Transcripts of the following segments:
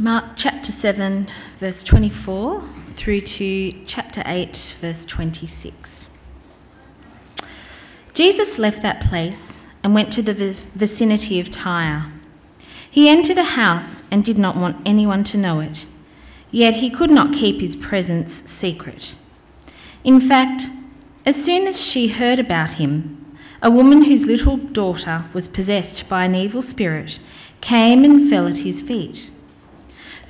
Mark chapter 7, verse 24 through to chapter 8, verse 26. Jesus left that place and went to the vicinity of Tyre. He entered a house and did not want anyone to know it, yet he could not keep his presence secret. In fact, as soon as she heard about him, a woman whose little daughter was possessed by an evil spirit came and fell at his feet.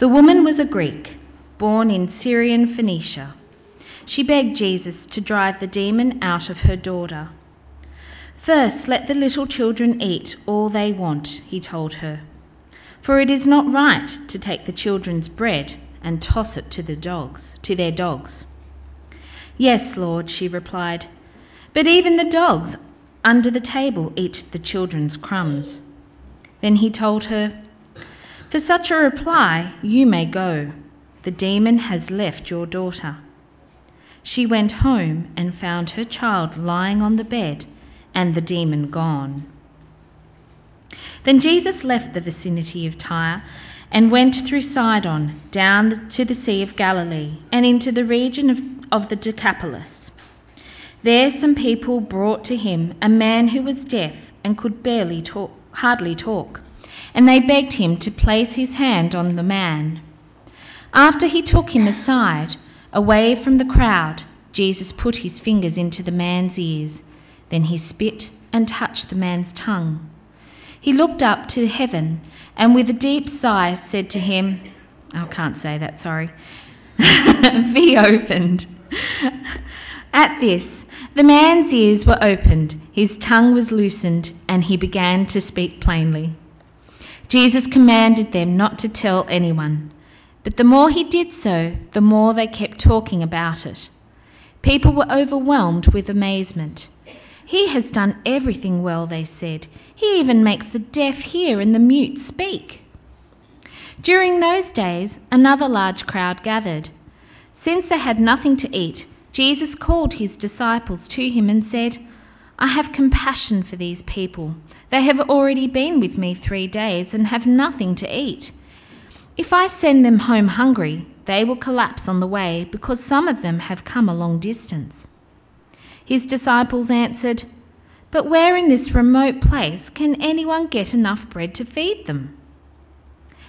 The woman was a Greek, born in Syrian Phoenicia. She begged Jesus to drive the demon out of her daughter. First, let the little children eat all they want, he told her. For it is not right to take the children's bread and toss it to the dogs, to their dogs. Yes, Lord, she replied, but even the dogs under the table eat the children's crumbs. Then he told her, for such a reply, you may go. The demon has left your daughter. She went home and found her child lying on the bed and the demon gone. Then Jesus left the vicinity of Tyre and went through Sidon down to the Sea of Galilee and into the region of, of the Decapolis. There some people brought to him a man who was deaf and could barely talk, hardly talk and they begged him to place his hand on the man. After he took him aside, away from the crowd, Jesus put his fingers into the man's ears. Then he spit and touched the man's tongue. He looked up to heaven and with a deep sigh said to him, I can't say that, sorry. Be opened. At this, the man's ears were opened, his tongue was loosened, and he began to speak plainly. Jesus commanded them not to tell anyone, but the more he did so, the more they kept talking about it. People were overwhelmed with amazement. He has done everything well, they said. He even makes the deaf hear and the mute speak. During those days, another large crowd gathered. Since they had nothing to eat, Jesus called his disciples to him and said, I have compassion for these people. They have already been with me three days and have nothing to eat. If I send them home hungry, they will collapse on the way because some of them have come a long distance. His disciples answered, But where in this remote place can anyone get enough bread to feed them?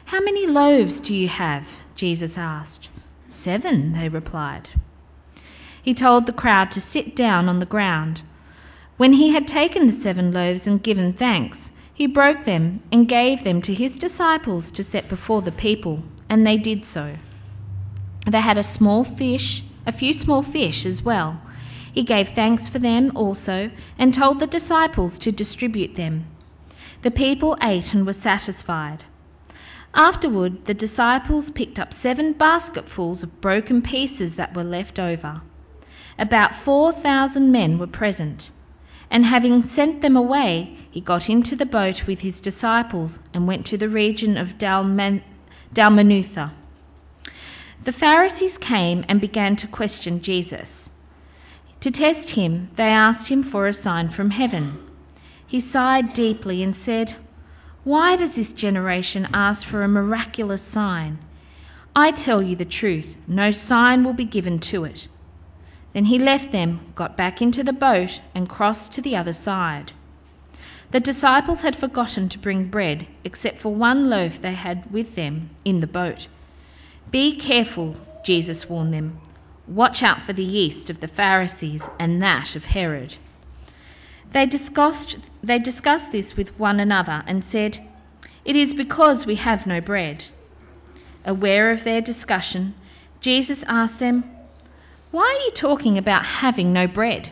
How many loaves do you have? Jesus asked. Seven, they replied. He told the crowd to sit down on the ground. When he had taken the seven loaves and given thanks, he broke them and gave them to his disciples to set before the people, and they did so. They had a small fish, a few small fish as well. He gave thanks for them also, and told the disciples to distribute them. The people ate and were satisfied. Afterward, the disciples picked up seven basketfuls of broken pieces that were left over. About four thousand men were present. And having sent them away, he got into the boat with his disciples and went to the region of Dalman- Dalmanutha. The Pharisees came and began to question Jesus. To test him, they asked him for a sign from heaven. He sighed deeply and said, Why does this generation ask for a miraculous sign? I tell you the truth, no sign will be given to it. Then he left them, got back into the boat, and crossed to the other side. The disciples had forgotten to bring bread, except for one loaf they had with them in the boat. Be careful, Jesus warned them. Watch out for the yeast of the Pharisees and that of Herod. They discussed, they discussed this with one another and said, It is because we have no bread. Aware of their discussion, Jesus asked them, why are you talking about having no bread?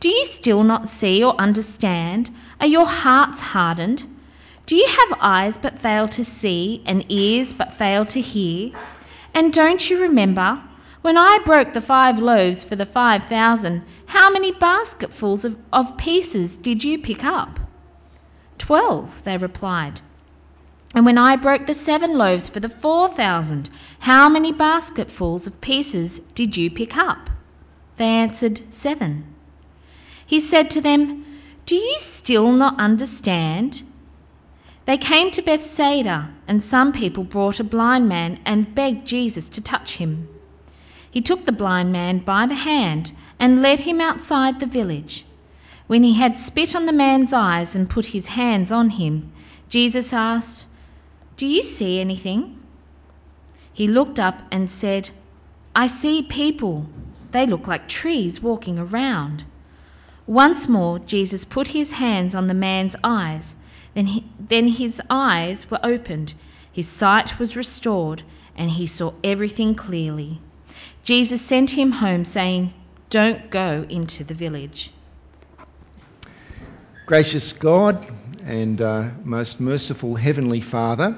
Do you still not see or understand? Are your hearts hardened? Do you have eyes but fail to see, and ears but fail to hear? And don't you remember? When I broke the five loaves for the five thousand, how many basketfuls of, of pieces did you pick up? Twelve, they replied. And when I broke the seven loaves for the four thousand, how many basketfuls of pieces did you pick up? They answered, Seven. He said to them, Do you still not understand? They came to Bethsaida, and some people brought a blind man and begged Jesus to touch him. He took the blind man by the hand and led him outside the village. When he had spit on the man's eyes and put his hands on him, Jesus asked, Do you see anything? He looked up and said, I see people. They look like trees walking around. Once more, Jesus put his hands on the man's eyes. Then, he, then his eyes were opened, his sight was restored, and he saw everything clearly. Jesus sent him home, saying, Don't go into the village. Gracious God and uh, most merciful Heavenly Father,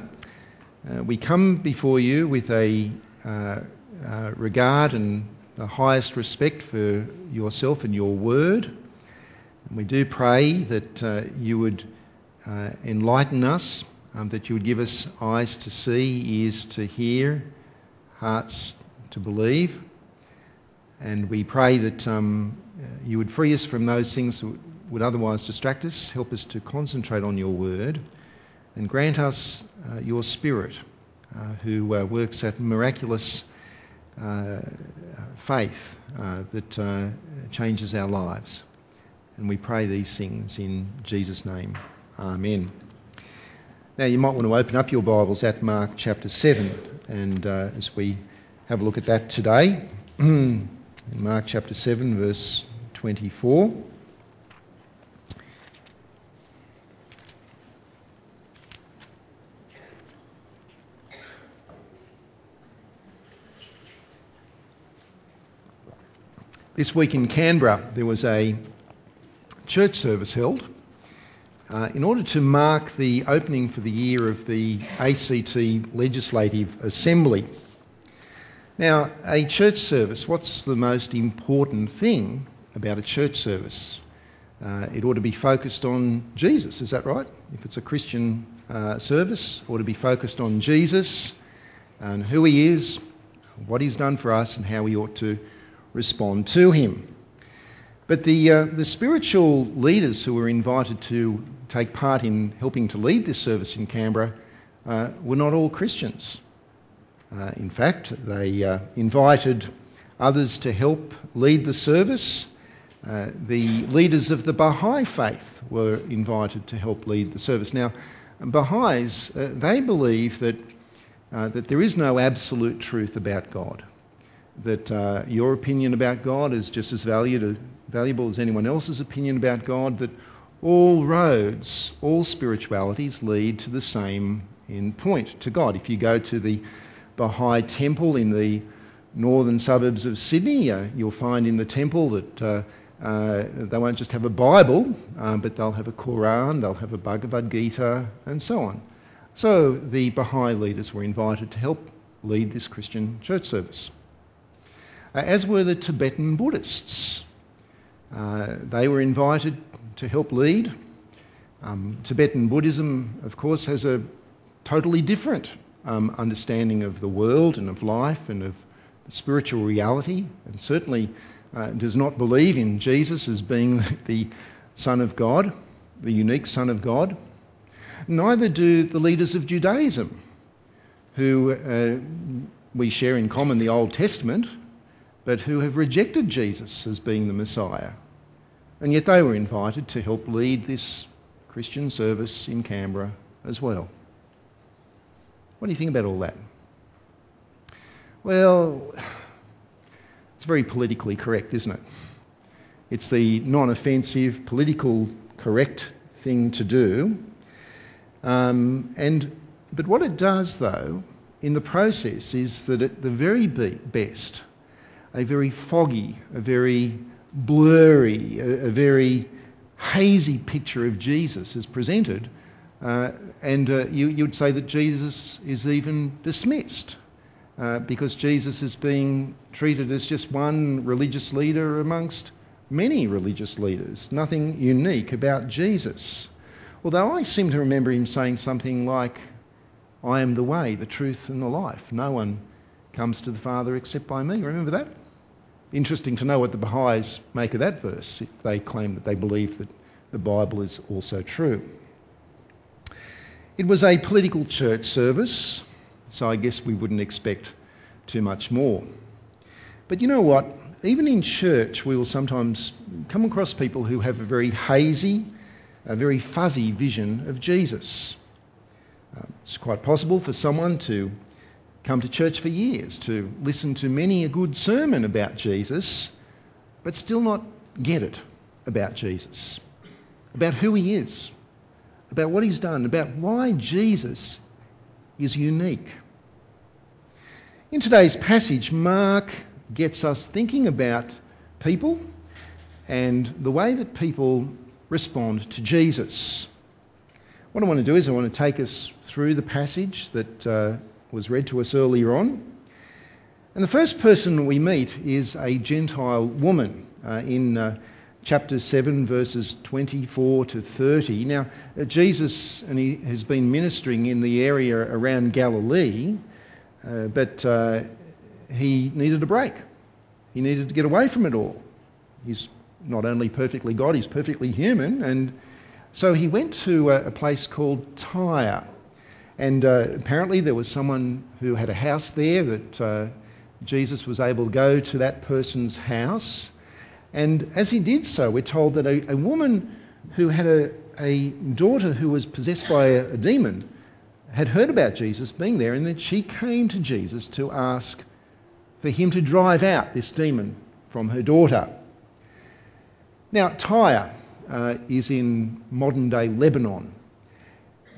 uh, we come before you with a uh, uh regard and the highest respect for yourself and your word. And we do pray that uh, you would uh, enlighten us, um, that you would give us eyes to see, ears to hear, hearts to believe. And we pray that um, you would free us from those things would otherwise distract us, help us to concentrate on your word, and grant us uh, your spirit, uh, who uh, works at miraculous uh, faith that changes our lives. And we pray these things in Jesus' name. Amen. Now, you might want to open up your Bibles at Mark chapter 7, and as we have a look at that today, in Mark chapter 7, verse 24. This week in Canberra, there was a church service held uh, in order to mark the opening for the year of the ACT Legislative Assembly. Now, a church service, what's the most important thing about a church service? Uh, it ought to be focused on Jesus, is that right? If it's a Christian uh, service, ought to be focused on Jesus and who he is, what he's done for us, and how we ought to respond to him. But the, uh, the spiritual leaders who were invited to take part in helping to lead this service in Canberra uh, were not all Christians. Uh, in fact, they uh, invited others to help lead the service. Uh, the leaders of the Baha'i faith were invited to help lead the service. Now, Baha'is, uh, they believe that, that there is no absolute truth about God, that your opinion about God is just as valued, valuable as anyone else's opinion about God, that all roads, all spiritualities lead to the same end point, to God. If you go to the Baha'i temple in the northern suburbs of Sydney, uh, you'll find in the temple that uh, uh, they won't just have a Bible, um, but they'll have a Quran, they'll have a Bhagavad Gita, and so on. So the Baha'i leaders were invited to help lead this Christian church service. Uh, as were the Tibetan Buddhists. Uh, they were invited to help lead. Um, Tibetan Buddhism, of course, has a totally different um, understanding of the world and of life and of spiritual reality, and certainly uh, does not believe in Jesus as being the Son of God, the unique Son of God. Neither do the leaders of Judaism, who uh, we share in common the Old Testament, but who have rejected Jesus as being the Messiah. And yet they were invited to help lead this Christian service in Canberra as well. What do you think about all that? Well, it's very politically correct, isn't it? It's the non offensive, political correct thing to do. Um, and, but what it does, though, in the process is that at the very best, a very foggy, a very blurry, a, a very hazy picture of Jesus is presented, uh, and uh, you, you'd say that Jesus is even dismissed uh, because Jesus is being treated as just one religious leader amongst many religious leaders. Nothing unique about Jesus. Although I seem to remember him saying something like, I am the way, the truth, and the life. No one comes to the Father except by me. Remember that? Interesting to know what the Baha'is make of that verse if they claim that they believe that the Bible is also true. It was a political church service, so I guess we wouldn't expect too much more. But you know what? Even in church, we will sometimes come across people who have a very hazy, a very fuzzy vision of Jesus. Uh, it's quite possible for someone to come to church for years, to listen to many a good sermon about Jesus, but still not get it about Jesus, about who he is, about what he's done, about why Jesus is unique. In today's passage, Mark gets us thinking about people and the way that people respond to Jesus. What I want to do is I want to take us through the passage that uh, was read to us earlier on. And the first person we meet is a Gentile woman uh, in uh, chapter 7, verses 24 to 30. Now, uh, Jesus and he has been ministering in the area around Galilee, uh, but uh, he needed a break. He needed to get away from it all. He's not only perfectly God, he's perfectly human. And so he went to a, a place called Tyre. And uh, apparently there was someone who had a house there that uh, Jesus was able to go to that person's house. And as he did so, we're told that a, a woman who had a, a daughter who was possessed by a, a demon had heard about Jesus being there, and that she came to Jesus to ask for him to drive out this demon from her daughter. Now, Tyre uh, is in modern day Lebanon.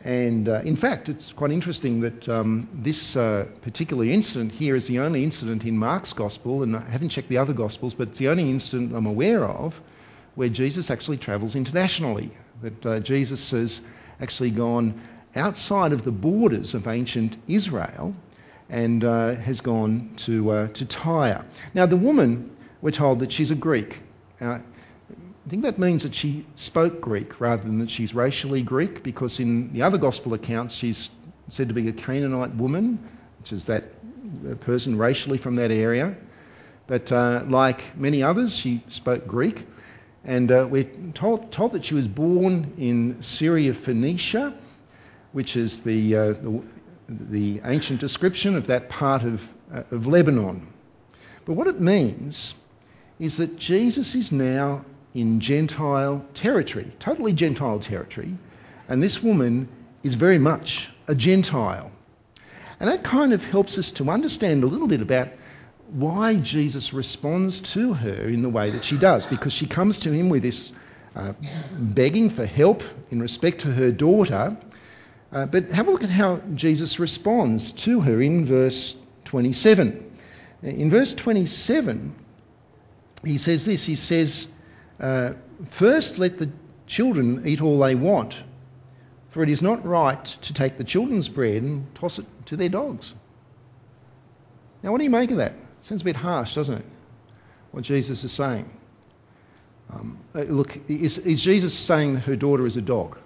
And uh, in fact, it's quite interesting that um, this uh, particular incident here is the only incident in Mark's Gospel, and I haven't checked the other Gospels, but it's the only incident I'm aware of where Jesus actually travels internationally. That uh, Jesus has actually gone outside of the borders of ancient Israel and uh, has gone to, uh, to Tyre. Now, the woman, we're told that she's a Greek. I think that means that she spoke Greek rather than that she's racially Greek, because in the other gospel accounts, she's said to be a Canaanite woman, which is that person racially from that area. But uh, like many others, she spoke Greek. And uh, we're told, told, that she was born in Syria Phoenicia, which is the, uh, the, the, ancient description of that part of, uh, of Lebanon. But what it means is that Jesus is now in Gentile territory, totally Gentile territory, and this woman is very much a Gentile. And that kind of helps us to understand a little bit about why Jesus responds to her in the way that she does, because she comes to him with this uh, begging for help in respect to her daughter. Uh, but have a look at how Jesus responds to her in verse 27. In verse 27, he says this He says, uh, first, let the children eat all they want, for it is not right to take the children's bread and toss it to their dogs. Now, what do you make of that? Sounds a bit harsh, doesn't it? What Jesus is saying. Um, uh, look, is, is, Jesus saying that her daughter is a dog?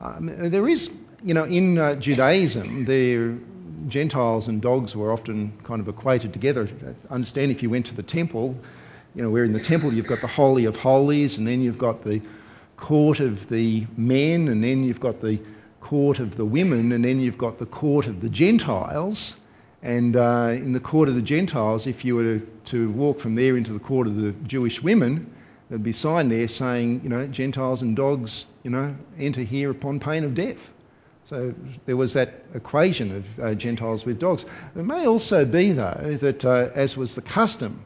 Um, there is, you know, in uh, Judaism, there Gentiles and dogs were often kind of equated together. Understand if you went to the temple, you know, where in the temple you've got the Holy of Holies, and then you've got the court of the men, and then you've got the court of the women, and then you've got the court of the Gentiles. And uh, in the court of the Gentiles, if you were to, walk from there into the court of the Jewish women, there'd be a sign there saying, you know, Gentiles and dogs, you know, enter here upon pain of death. So there was that equation of uh, Gentiles with dogs. It may also be, though, that uh, as was the custom,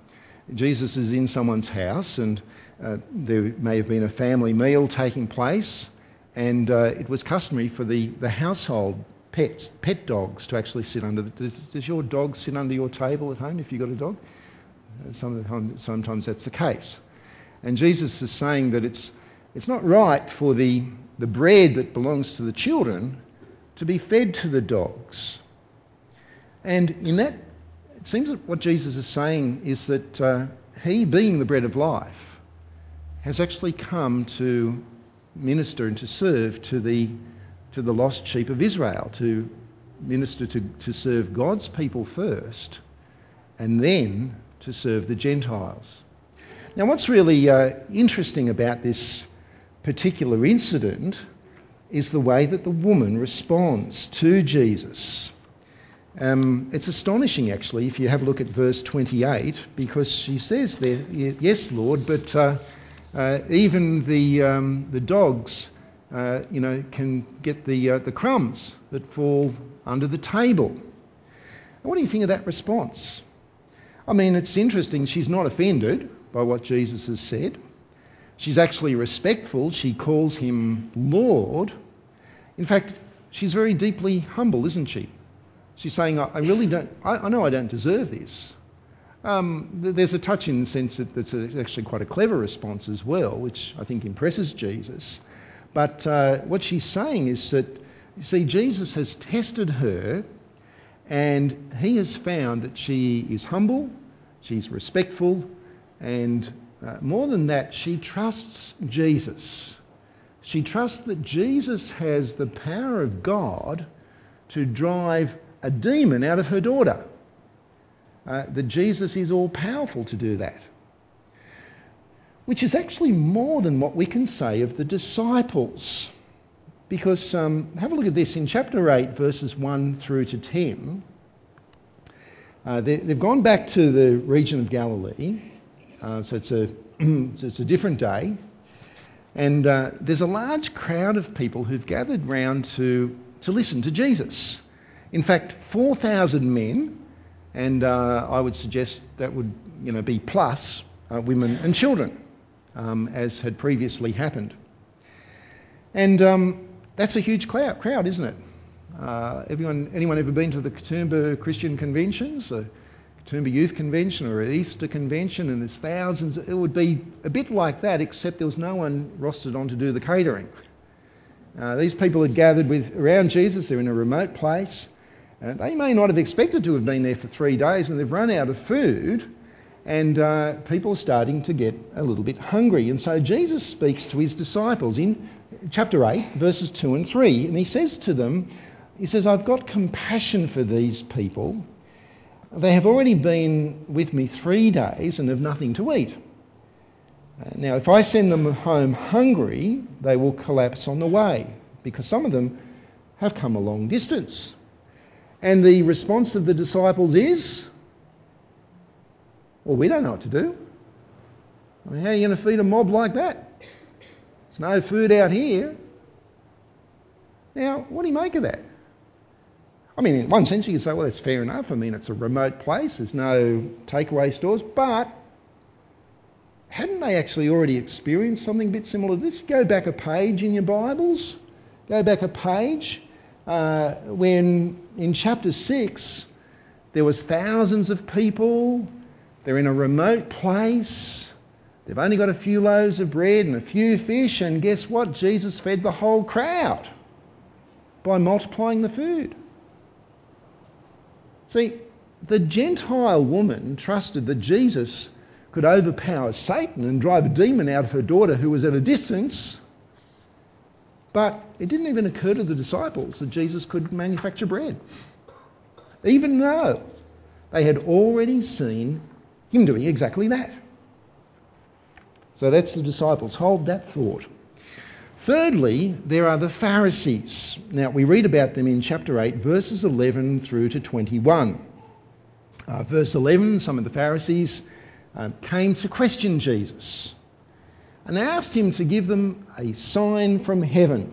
Jesus is in someone's house and uh, there may have been a family meal taking place, and uh, it was customary for the, the household pets, pet dogs, to actually sit under. The, does, does, your dog sit under your table at home if you've got a dog? Uh, some sometimes that's the case. And Jesus is saying that it's, it's not right for the, the bread that belongs to the children to be fed to the dogs. And in that it seems that what Jesus is saying is that uh, he, being the bread of life, has actually come to minister and to serve to the, to the lost sheep of Israel, to minister to, to serve God's people first, and then to serve the Gentiles. Now, what's really uh, interesting about this particular incident is the way that the woman responds to Jesus. Um, it's astonishing, actually, if you have a look at verse 28, because she says there, Yes, Lord, but uh, uh, even the, um, the dogs, uh, you know, can get the, uh, the crumbs that fall under the table. What do you think of that response? I mean, it's interesting. She's not offended by what Jesus has said. She's actually respectful. She calls him Lord. In fact, she's very deeply humble, isn't she? She's saying, I really don't, I, I know I don't deserve this. Um, there's a touch in the sense that a, actually quite a clever response as well, which I think impresses Jesus. But uh, what she's saying is that, you see, Jesus has tested her and he has found that she is humble, she's respectful, and uh, more than that, she trusts Jesus. She trusts that Jesus has the power of God to drive a demon out of her daughter uh, that Jesus is all powerful to do that. Which is actually more than what we can say of the disciples. Because um, have a look at this in chapter 8, verses 1 through to 10. Uh, they, have gone back to the region of Galilee, uh, so it's a, so it's a different day. And uh, there's a large crowd of people who've gathered round to, to listen to Jesus. In fact, 4,000 men and uh, I would suggest that would you know, be plus uh, women and children, um, as had previously happened. And um, that's a huge crowd, crowd isn't it? Uh, everyone, anyone ever been to the Katoomba Christian conventions, a Katoomba Youth Convention or an Easter convention, and there's thousands? It would be a bit like that, except there was no one rostered on to do the catering. Uh, these people had gathered with around Jesus. They're in a remote place. Uh, they may not have expected to have been there for three days and they've run out of food and uh, people are starting to get a little bit hungry. And so Jesus speaks to his disciples in chapter 8, verses 2 and 3, and he says to them, He says, I've got compassion for these people. They have already been with me three days and have nothing to eat. Uh, now, if I send them home hungry, they will collapse on the way because some of them have come a long distance. And the response of the disciples is, well, we don't know what to do. I mean, how are you going to feed a mob like that? There's no food out here. Now, what do you make of that? I mean, in one sense, you can say, well, that's fair enough. I mean, it's a remote place, there's no takeaway stores, but hadn't they actually already experienced something a bit similar to this? Go back a page in your Bibles. Go back a page uh, when in chapter 6 there was thousands of people, they're in a remote place, they've only got a few loaves of bread and a few fish, and guess what? Jesus fed the whole crowd by multiplying the food. See, the Gentile woman trusted that Jesus could overpower Satan and drive a demon out of her daughter who was at a distance but it didn't even occur to the disciples that Jesus could manufacture bread, even though they had already seen him doing exactly that. So that's the disciples. Hold that thought. Thirdly, there are the Pharisees. Now, we read about them in chapter 8, verses 11 through to 21. Uh, verse 11 some of the Pharisees uh, came to question Jesus and they asked him to give them a sign from heaven.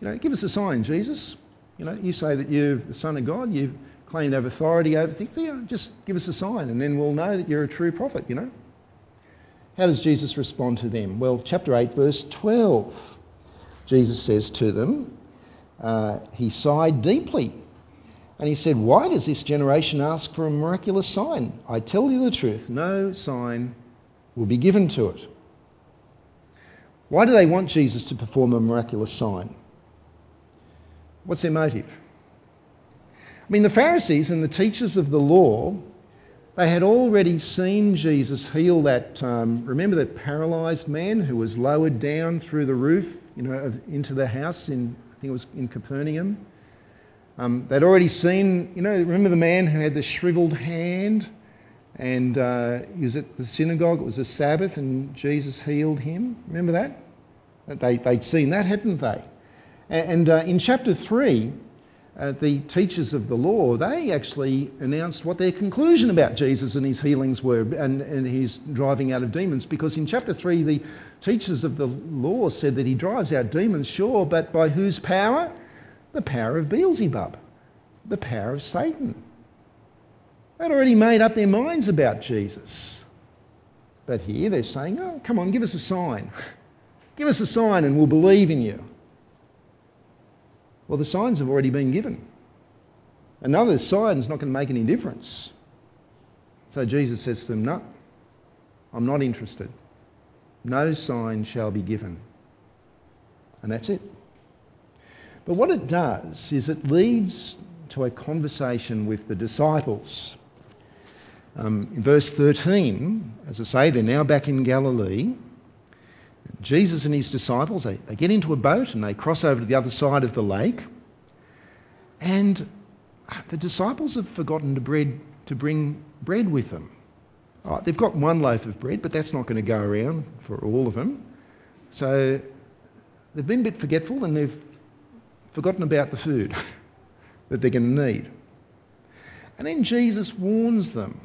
You know, give us a sign, Jesus. You know, you say that you're the Son of God, you claim to have authority over things. You know, just give us a sign and then we'll know that you're a true prophet, you know. How does Jesus respond to them? Well, chapter 8, verse 12. Jesus says to them, uh, He sighed deeply and he said, Why does this generation ask for a miraculous sign? I tell you the truth, no sign will be given to it. Why do they want Jesus to perform a miraculous sign? What's their motive? I mean, the Pharisees and the teachers of the law, they had already seen Jesus heal that, um, remember that paralysed man who was lowered down through the roof, you know, into the house in, I think it was in Capernaum. Um, they'd already seen, you know, remember the man who had the shriveled hand and uh, he was at the synagogue, it was a Sabbath, and Jesus healed him. Remember that? They, they'd seen that, hadn't they? And uh, in chapter 3, uh, the teachers of the law, they actually announced what their conclusion about Jesus and his healings were and, and his driving out of demons. Because in chapter 3, the teachers of the law said that he drives out demons, sure, but by whose power? The power of Beelzebub, the power of Satan. They'd already made up their minds about Jesus. But here they're saying, oh, come on, give us a sign. Give us a sign and we'll believe in you. Well, the signs have already been given. Another sign is not going to make any difference. So Jesus says to them, No, I'm not interested. No sign shall be given. And that's it. But what it does is it leads to a conversation with the disciples. Um, in verse 13, as I say, they're now back in Galilee. Jesus and his disciples, they, they get into a boat and they cross over to the other side of the lake. And the disciples have forgotten to, bread, to bring bread with them. Right, they've got one loaf of bread, but that's not going to go around for all of them. So they've been a bit forgetful and they've forgotten about the food that they're going to need. And then Jesus warns them.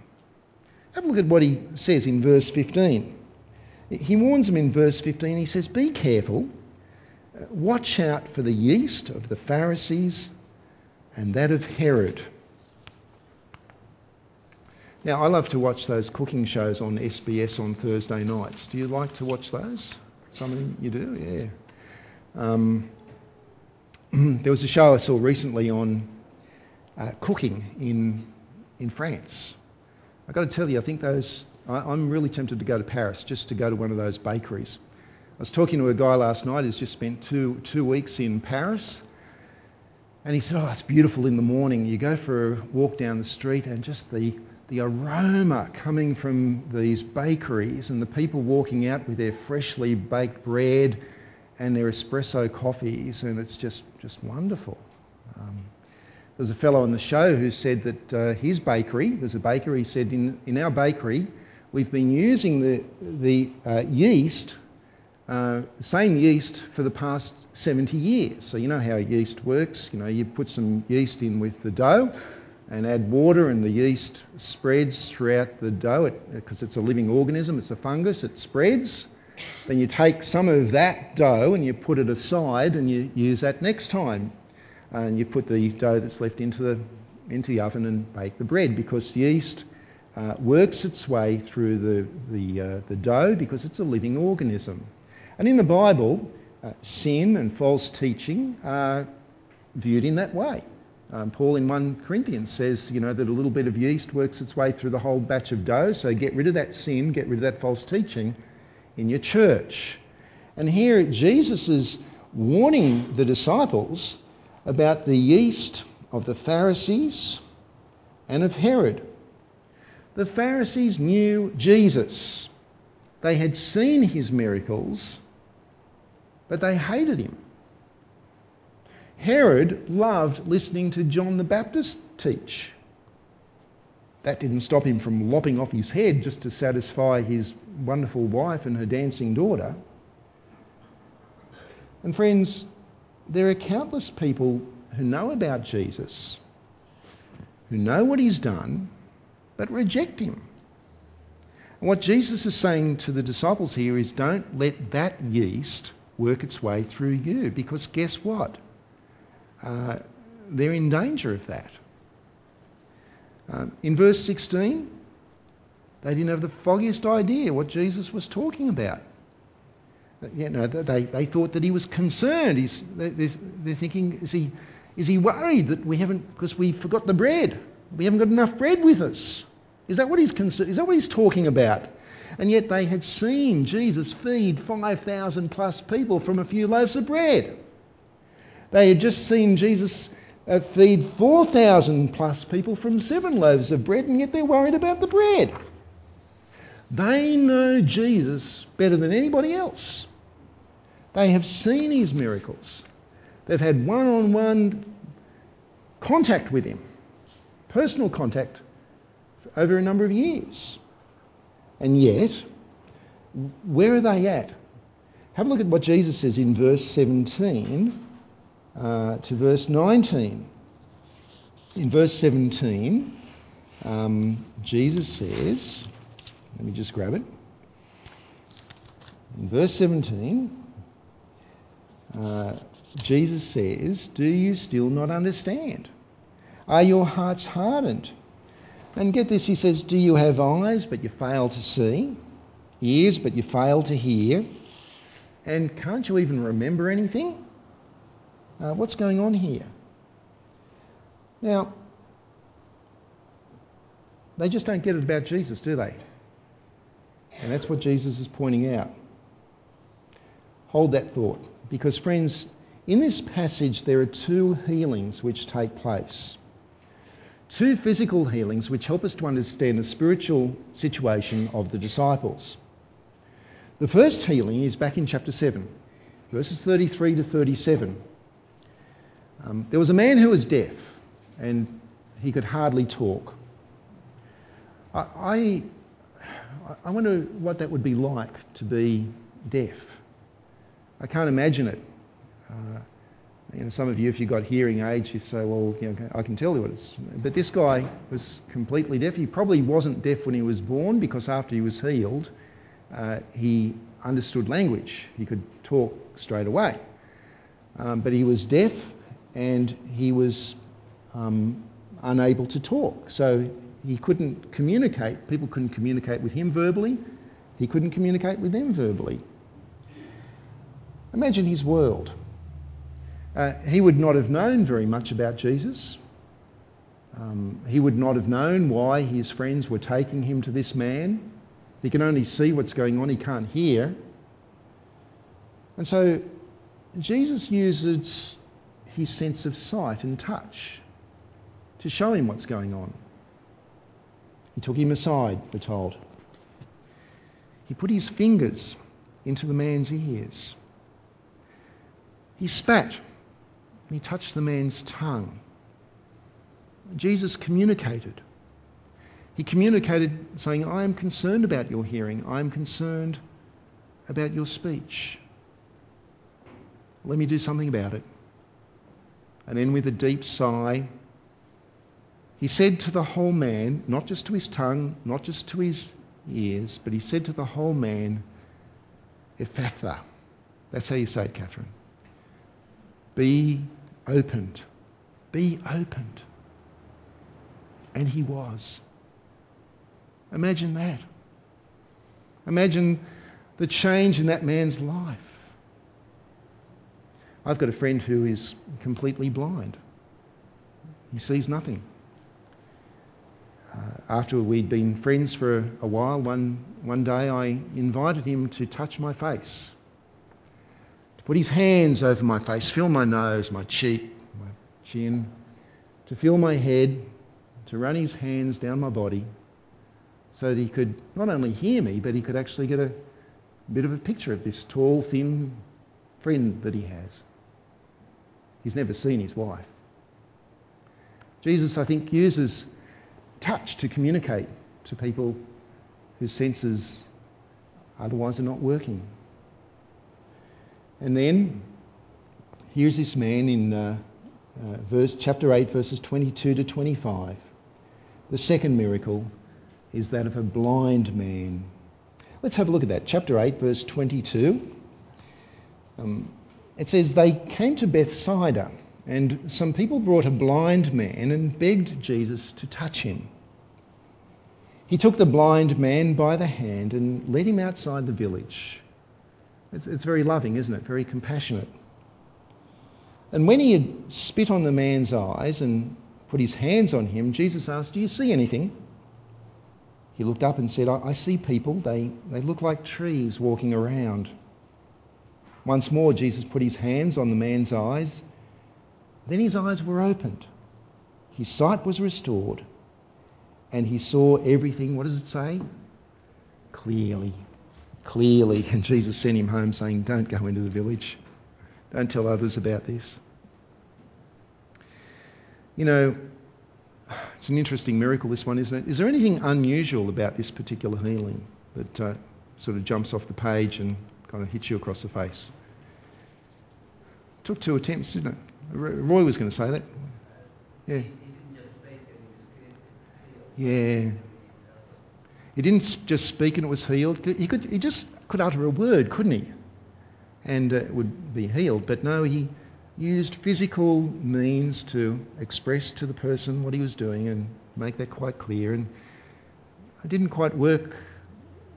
Have a look at what he says in verse 15. He warns them in verse 15. He says, Be careful, watch out for the yeast of the Pharisees and that of Herod. Now, I love to watch those cooking shows on SBS on Thursday nights. Do you like to watch those? Some of you do, yeah. Um, there was a show I saw recently on uh, cooking in in France. I've got to tell you, I think those I, am really tempted to go to Paris just to go to one of those bakeries. I was talking to a guy last night who's just spent two, two weeks in Paris. And he said, Oh, it's beautiful in the morning. You go for a walk down the street and just the, the aroma coming from these bakeries and the people walking out with their freshly baked bread and their espresso coffees, and it's just, just wonderful. Um, there's a fellow on the show who said that uh, his bakery, there's a baker, he said, in, in our bakery, we've been using the, the uh, yeast, uh, same yeast for the past 70 years. So you know how yeast works. You know, you put some yeast in with the dough and add water and the yeast spreads throughout the dough because it, it's a living organism, it's a fungus, it spreads. Then you take some of that dough and you put it aside and you use that next time. And you put the dough that's left into the, into the oven and bake the bread because yeast uh, works its way through the, the, uh, the dough because it's a living organism. And in the Bible, uh, sin and false teaching are viewed in that way. Um, Paul in 1 Corinthians says, you know, that a little bit of yeast works its way through the whole batch of dough, so get rid of that sin, get rid of that false teaching in your church. And here Jesus is warning the disciples about the yeast of the Pharisees and of Herod. The Pharisees knew Jesus. They had seen his miracles, but they hated him. Herod loved listening to John the Baptist teach. That didn't stop him from lopping off his head just to satisfy his wonderful wife and her dancing daughter. And friends, there are countless people who know about Jesus, who know what he's done, but reject him. And what Jesus is saying to the disciples here is don't let that yeast work its way through you, because guess what? Uh, they're in danger of that. Um, in verse 16, they didn't have the foggiest idea what Jesus was talking about. You know, they, they thought that he was concerned. He's, they're, they're thinking, is he, is he worried that we haven't, because we forgot the bread? We haven't got enough bread with us. Is that what he's concerned? Is that what he's talking about? And yet they had seen Jesus feed 5,000 plus people from a few loaves of bread. They had just seen Jesus uh, feed 4,000 plus people from seven loaves of bread, and yet they're worried about the bread. They know Jesus better than anybody else. They have seen his miracles. They've had one on one contact with him, personal contact over a number of years. And yet, where are they at? Have a look at what Jesus says in verse 17 uh, to verse 19. In verse 17, um, Jesus says, let me just grab it. In verse 17, uh, Jesus says, Do you still not understand? Are your hearts hardened? And get this, he says, Do you have eyes, but you fail to see? Ears, but you fail to hear? And can't you even remember anything? Uh, what's going on here? Now, they just don't get it about Jesus, do they? And that's what Jesus is pointing out. Hold that thought. Because, friends, in this passage, there are two healings which take place. Two physical healings which help us to understand the spiritual situation of the disciples. The first healing is back in chapter 7, verses 33 to 37. Um, there was a man who was deaf and he could hardly talk. I, I, I wonder what that would be like to be deaf. I can't imagine it. Uh, you know, some of you, if you've got hearing aids, you say, well, you know, I can tell you what it's. But this guy was completely deaf. He probably wasn't deaf when he was born because after he was healed, uh, he understood language. He could talk straight away. Um, but he was deaf and he was um, unable to talk. So he couldn't communicate. People couldn't communicate with him verbally. He couldn't communicate with them verbally. Imagine his world. Uh, he would not have known very much about Jesus. Um, he would not have known why his friends were taking him to this man. He can only see what's going on, he can't hear. And so Jesus uses his sense of sight and touch to show him what's going on. He took him aside, we're told. He put his fingers into the man's ears. He spat and he touched the man's tongue. Jesus communicated. He communicated saying, I am concerned about your hearing. I am concerned about your speech. Let me do something about it. And then, with a deep sigh, he said to the whole man, not just to his tongue, not just to his ears, but he said to the whole man, Ephphatha. That's how you say it, Catherine. Be opened. Be opened. And he was. Imagine that. Imagine the change in that man's life. I've got a friend who is completely blind. He sees nothing. Uh, after we'd been friends for a while, one, one day I invited him to touch my face put his hands over my face, feel my nose, my cheek, my chin, to feel my head, to run his hands down my body so that he could not only hear me, but he could actually get a bit of a picture of this tall, thin friend that he has. He's never seen his wife. Jesus, I think, uses touch to communicate to people whose senses otherwise are not working. And then here's this man in uh, uh, verse, chapter 8, verses 22 to 25. The second miracle is that of a blind man. Let's have a look at that. Chapter 8, verse 22. Um, it says, They came to Bethsaida, and some people brought a blind man and begged Jesus to touch him. He took the blind man by the hand and led him outside the village. It's, it's very loving, isn't it? Very compassionate. And when he had spit on the man's eyes and put his hands on him, Jesus asked, Do you see anything? He looked up and said, I, I see people. They, they look like trees walking around. Once more, Jesus put his hands on the man's eyes. Then his eyes were opened. His sight was restored. And he saw everything, what does it say? Clearly clearly. And Jesus sent him home saying, Don't go into the village. Don't tell others about this. You know, it's an interesting miracle, this one, isn't it? Is there anything unusual about this particular healing that uh, sort of jumps off the page and kind of hits you across the face? It took two attempts, didn't it? Roy was going to say that. Yeah. Yeah. He didn't just speak and it was healed. He, could, he just could utter a word, couldn't he? And uh, it would be healed. But no, he used physical means to express to the person what he was doing and make that quite clear. And it didn't quite work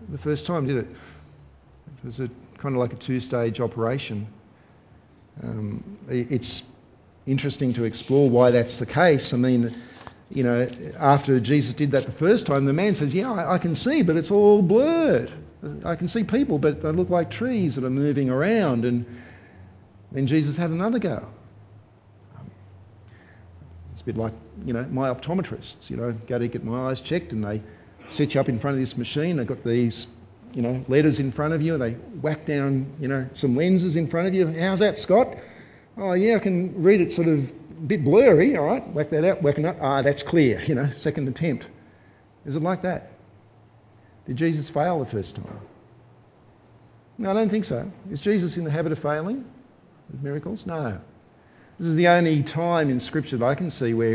the first time, did it? It was a, kind of like a two stage operation. Um, it's interesting to explore why that's the case. I mean, you know, after Jesus did that the first time, the man says, Yeah, I, I, can see, but it's all blurred. I can see people, but they look like trees that are moving around. And then Jesus had another go. Um, it's a bit like, you know, my optometrists, you know, go to get my eyes checked and they set you up in front of this machine. They've got these, you know, letters in front of you they whack down, you know, some lenses in front of you. How's that, Scott? Oh, yeah, I can read it sort of bit blurry, all right, whack that out, whack it up. Ah, that's clear, you know, second attempt. Is it like that? Did Jesus fail the first time? No, I don't think so. Is Jesus in the habit of failing with miracles? No. This is the only time in Scripture that I can see where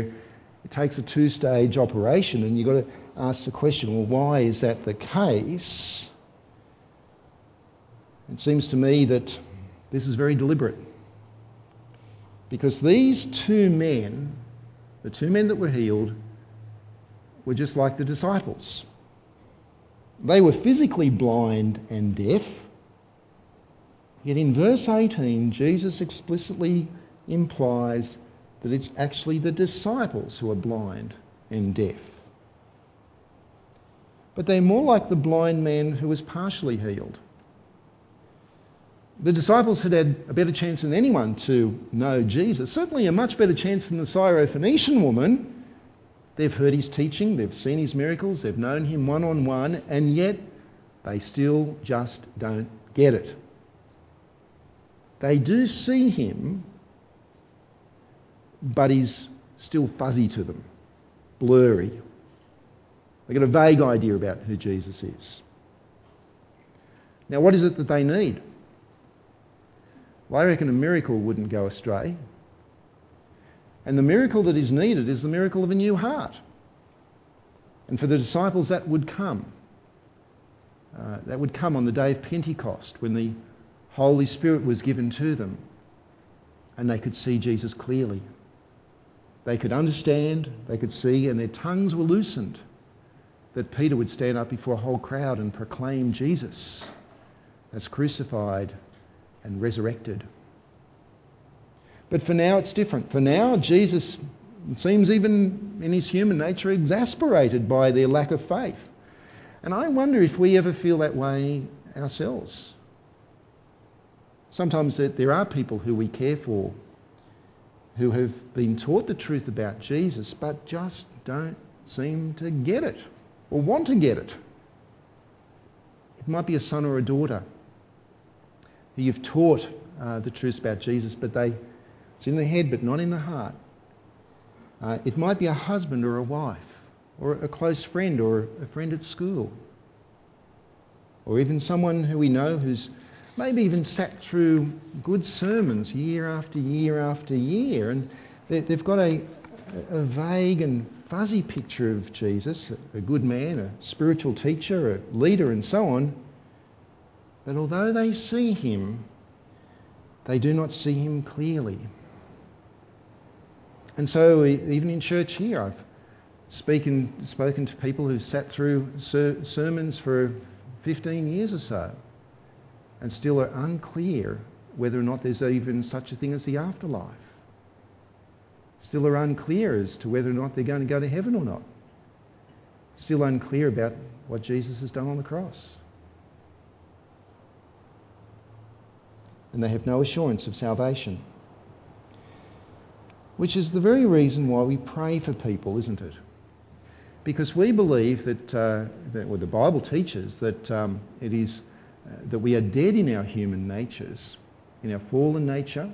it takes a two stage operation and you've got to ask the question well, why is that the case? It seems to me that this is very deliberate. Because these two men, the two men that were healed, were just like the disciples. They were physically blind and deaf. Yet in verse 18, Jesus explicitly implies that it's actually the disciples who are blind and deaf. But they're more like the blind man who was partially healed. The disciples had had a better chance than anyone to know Jesus, certainly a much better chance than the Syrophoenician woman. They've heard his teaching, they've seen his miracles, they've known him one on one, and yet they still just don't get it. They do see him, but he's still fuzzy to them, blurry. They've got a vague idea about who Jesus is. Now, what is it that they need? Well, I reckon a miracle wouldn't go astray. And the miracle that is needed is the miracle of a new heart. And for the disciples, that would come. Uh, that would come on the day of Pentecost when the Holy Spirit was given to them and they could see Jesus clearly. They could understand, they could see, and their tongues were loosened that Peter would stand up before a whole crowd and proclaim Jesus as crucified and resurrected. But for now, it's different. For now, Jesus seems even in his human nature exasperated by their lack of faith. And I wonder if we ever feel that way ourselves. Sometimes there are people who we care for who have been taught the truth about Jesus but just don't seem to get it or want to get it. It might be a son or a daughter who you've taught uh, the truth about Jesus, but they, it's in the head but not in the heart. Uh, it might be a husband or a wife, or a close friend, or a friend at school, or even someone who we know who's maybe even sat through good sermons year after year after year, and they've got a, a vague and fuzzy picture of Jesus, a good man, a spiritual teacher, a leader, and so on. But although they see him, they do not see him clearly. And so, even in church here, I've speaking, spoken to people who've sat through ser- sermons for 15 years or so and still are unclear whether or not there's even such a thing as the afterlife. Still are unclear as to whether or not they're going to go to heaven or not. Still unclear about what Jesus has done on the cross. And they have no assurance of salvation. Which is the very reason why we pray for people, isn't it? Because we believe that, uh, that well, the Bible teaches that um, it is uh, that we are dead in our human natures, in our fallen nature,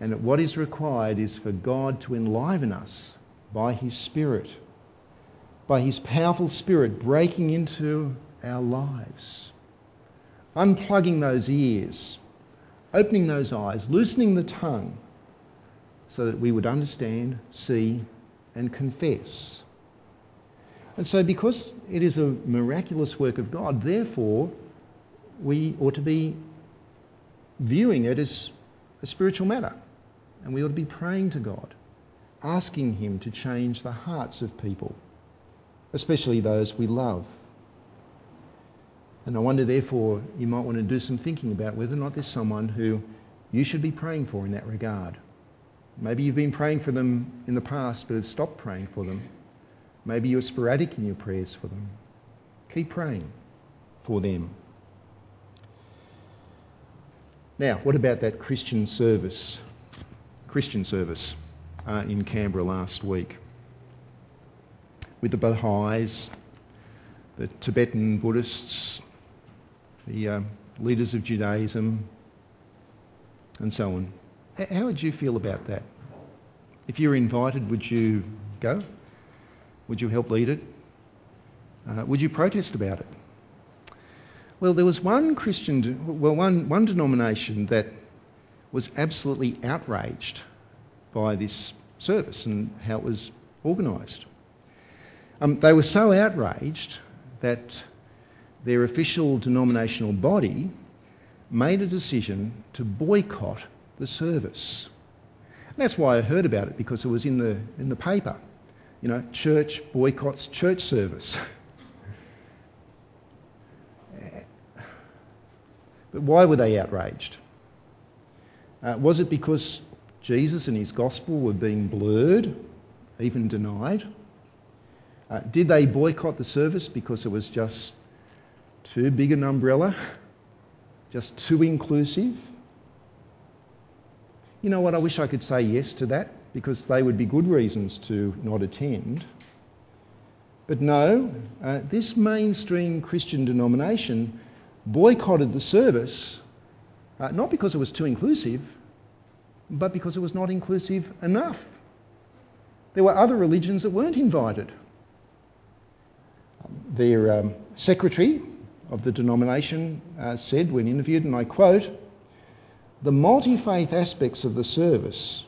and that what is required is for God to enliven us by His Spirit, by His powerful Spirit breaking into our lives, unplugging those ears opening those eyes, loosening the tongue, so that we would understand, see, and confess. And so, because it is a miraculous work of God, therefore, we ought to be viewing it as a spiritual matter. And we ought to be praying to God, asking Him to change the hearts of people, especially those we love. And I wonder, therefore, you might want to do some thinking about whether or not there's someone who you should be praying for in that regard. Maybe you've been praying for them in the past but have stopped praying for them. Maybe you're sporadic in your prayers for them. Keep praying for them. Now, what about that Christian service? Christian service uh, in Canberra last week with the Baha'is, the Tibetan Buddhists, the uh, leaders of Judaism, and so on. How would you feel about that? If you were invited, would you go? Would you help lead it? Uh, would you protest about it? Well, there was one Christian, well, one, one denomination that was absolutely outraged by this service and how it was organised. Um, they were so outraged that their official denominational body made a decision to boycott the service. And that's why I heard about it because it was in the in the paper. You know, church boycotts church service. but why were they outraged? Uh, was it because Jesus and his gospel were being blurred, even denied? Uh, did they boycott the service because it was just too big an umbrella, just too inclusive? You know what? I wish I could say yes to that because they would be good reasons to not attend. But no, uh, this mainstream Christian denomination boycotted the service uh, not because it was too inclusive, but because it was not inclusive enough. There were other religions that weren't invited. Their um, secretary of the denomination uh, said, when interviewed, and I quote, the multi faith aspects of the service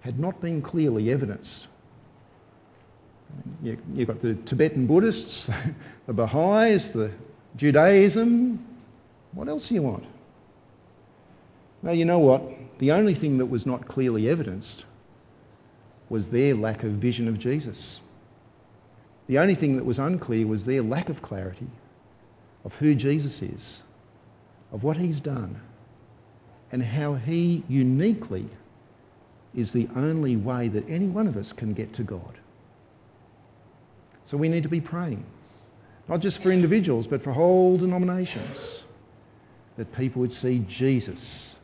had not been clearly evidenced. You've got the Tibetan Buddhists, the Baha'is, the Judaism. What else do you want? Now, you know what? The only thing that was not clearly evidenced was their lack of vision of Jesus. The only thing that was unclear was their lack of clarity of who Jesus is, of what he's done, and how he uniquely is the only way that any one of us can get to God. So we need to be praying, not just for individuals, but for whole denominations, that people would see Jesus,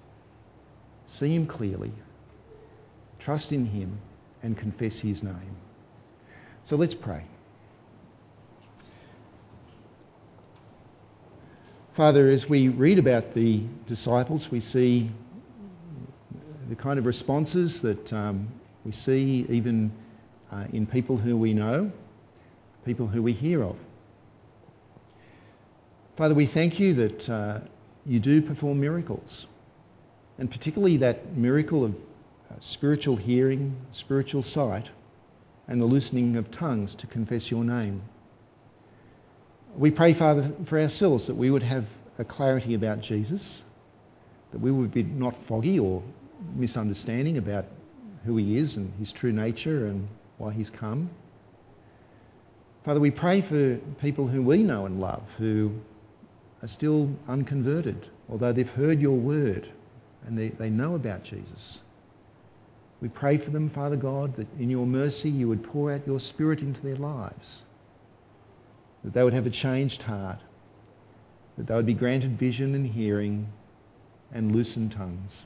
see him clearly, trust in him, and confess his name. So let's pray. Father, as we read about the disciples, we see the kind of responses that um, we see even uh, in people who we know, people who we hear of. Father, we thank you that uh, you do perform miracles, and particularly that miracle of uh, spiritual hearing, spiritual sight, and the loosening of tongues to confess your name. We pray, Father, for ourselves that we would have a clarity about Jesus, that we would be not foggy or misunderstanding about who he is and his true nature and why he's come. Father, we pray for people who we know and love who are still unconverted, although they've heard your word and they, they know about Jesus. We pray for them, Father God, that in your mercy you would pour out your Spirit into their lives that they would have a changed heart, that they would be granted vision and hearing and loosened tongues.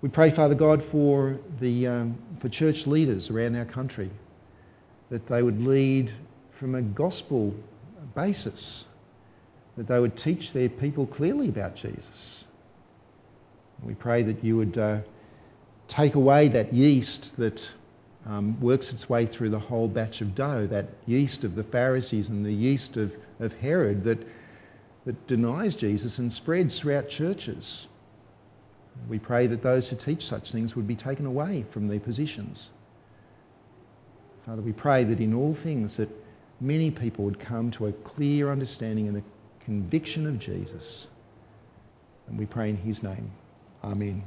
We pray, Father God, for, the, um, for church leaders around our country, that they would lead from a gospel basis, that they would teach their people clearly about Jesus. We pray that you would uh, take away that yeast that um, works its way through the whole batch of dough, that yeast of the Pharisees and the yeast of, of Herod that, that denies Jesus and spreads throughout churches. We pray that those who teach such things would be taken away from their positions. Father, we pray that in all things that many people would come to a clear understanding and a conviction of Jesus. And we pray in his name. Amen.